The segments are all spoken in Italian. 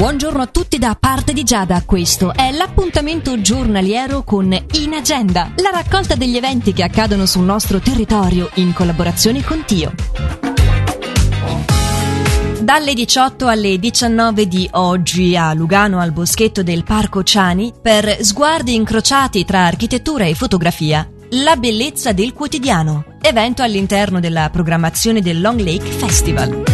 Buongiorno a tutti da parte di Giada, questo è l'appuntamento giornaliero con In Agenda, la raccolta degli eventi che accadono sul nostro territorio in collaborazione con Tio. Dalle 18 alle 19 di oggi a Lugano al boschetto del Parco Ciani per sguardi incrociati tra architettura e fotografia. La bellezza del quotidiano, evento all'interno della programmazione del Long Lake Festival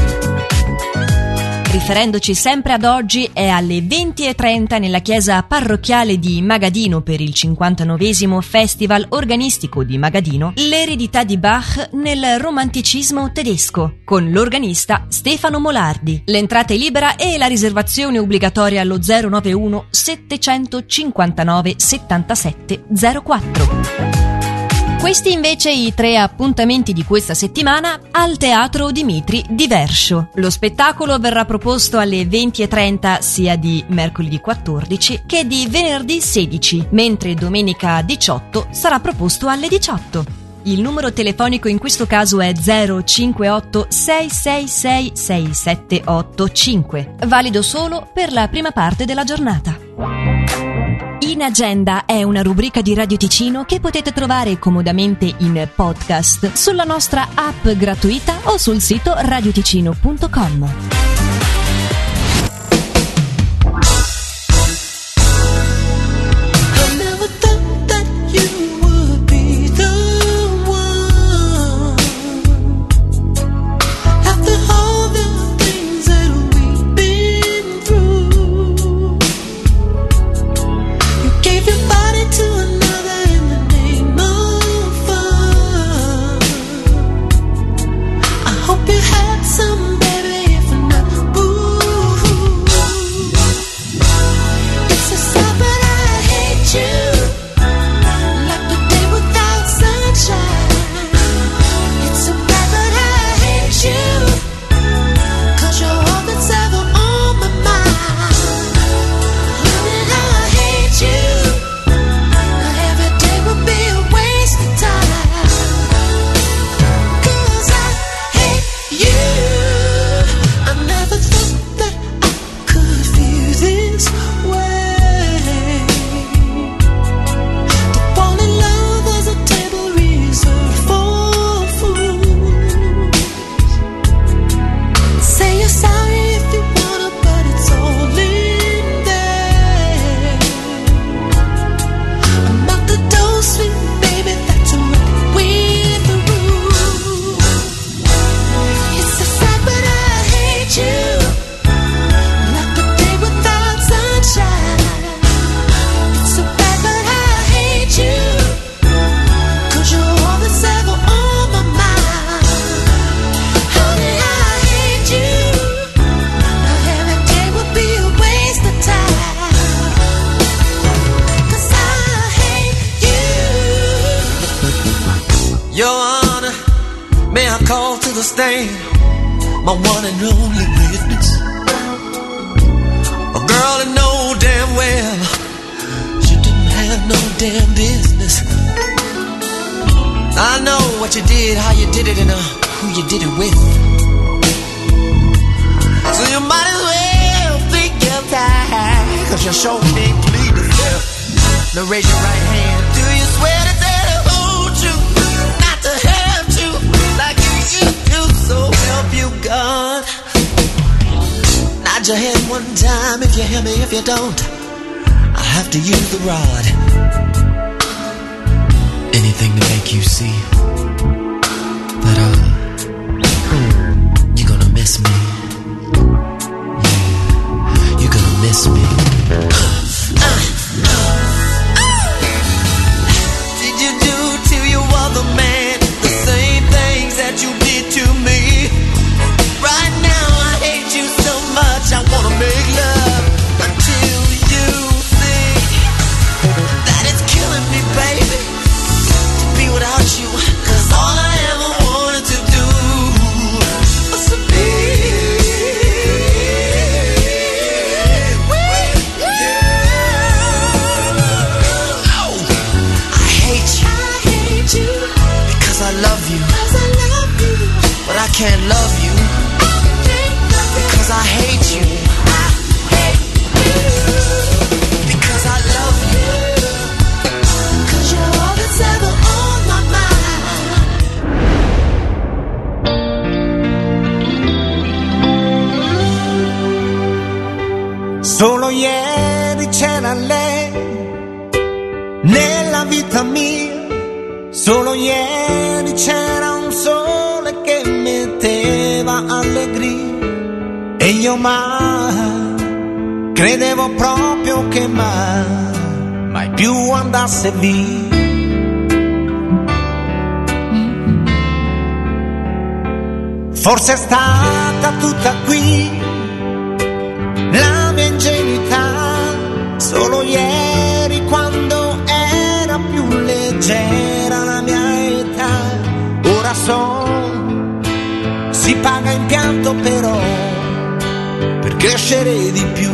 riferendoci sempre ad oggi, è alle 20.30 nella chiesa parrocchiale di Magadino per il 59 Festival Organistico di Magadino, l'eredità di Bach nel romanticismo tedesco, con l'organista Stefano Molardi. L'entrata è libera e la riservazione obbligatoria allo 091 759 77 04. Questi invece i tre appuntamenti di questa settimana al Teatro Dimitri di. Lo spettacolo verrà proposto alle 20.30 sia di mercoledì 14 che di venerdì 16, mentre domenica 18 sarà proposto alle 18. Il numero telefonico in questo caso è 058 666 6785, valido solo per la prima parte della giornata. In Agenda è una rubrica di Radio Ticino che potete trovare comodamente in podcast sulla nostra app gratuita o sul sito radioticino.com. stand my one and only witness. A girl that know damn well she didn't have no damn business. I know what you did, how you did it, and uh, who you did it with. So you might as well think guilty, cause you sure can't plead the fifth. Now raise your right hand. Nod your head one time if you hear me. If you don't, I have to use the rod. Anything to make you see that uh, you're gonna miss me. Solo ieri c'era lei nella vita mia, solo ieri c'era un sole che metteva allegria e io mai credevo proprio che mai, mai più andasse via. Forse è stata tutta qui paga in pianto però per crescere di più.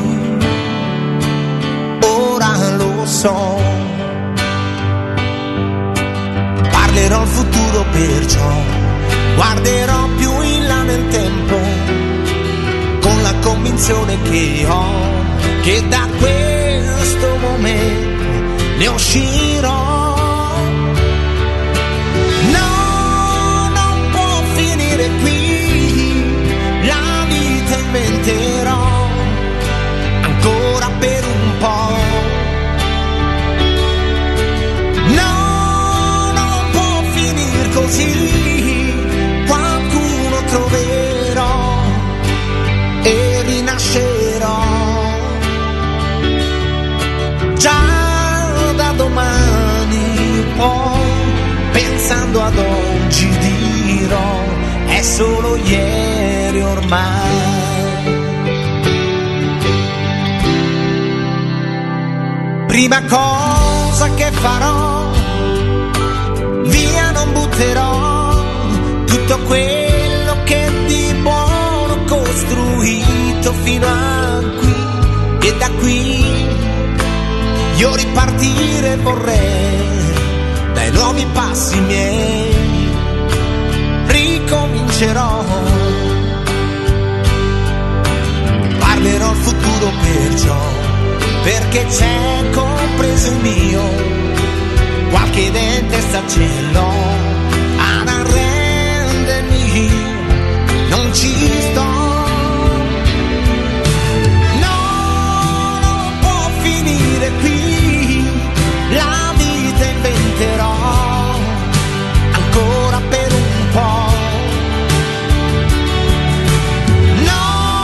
Ora lo so. Parlerò al futuro perciò guarderò più in là nel tempo con la convinzione che ho che da questo momento ne uscirò. Pensando ad oggi dirò, è solo ieri ormai. Prima cosa che farò, via non butterò tutto quello costruito fino a qui e da qui io ripartire vorrei dai nuovi passi miei. Ricomincerò. Parlerò al futuro perciò perché c'è compreso il mio. Qualche dente sta ce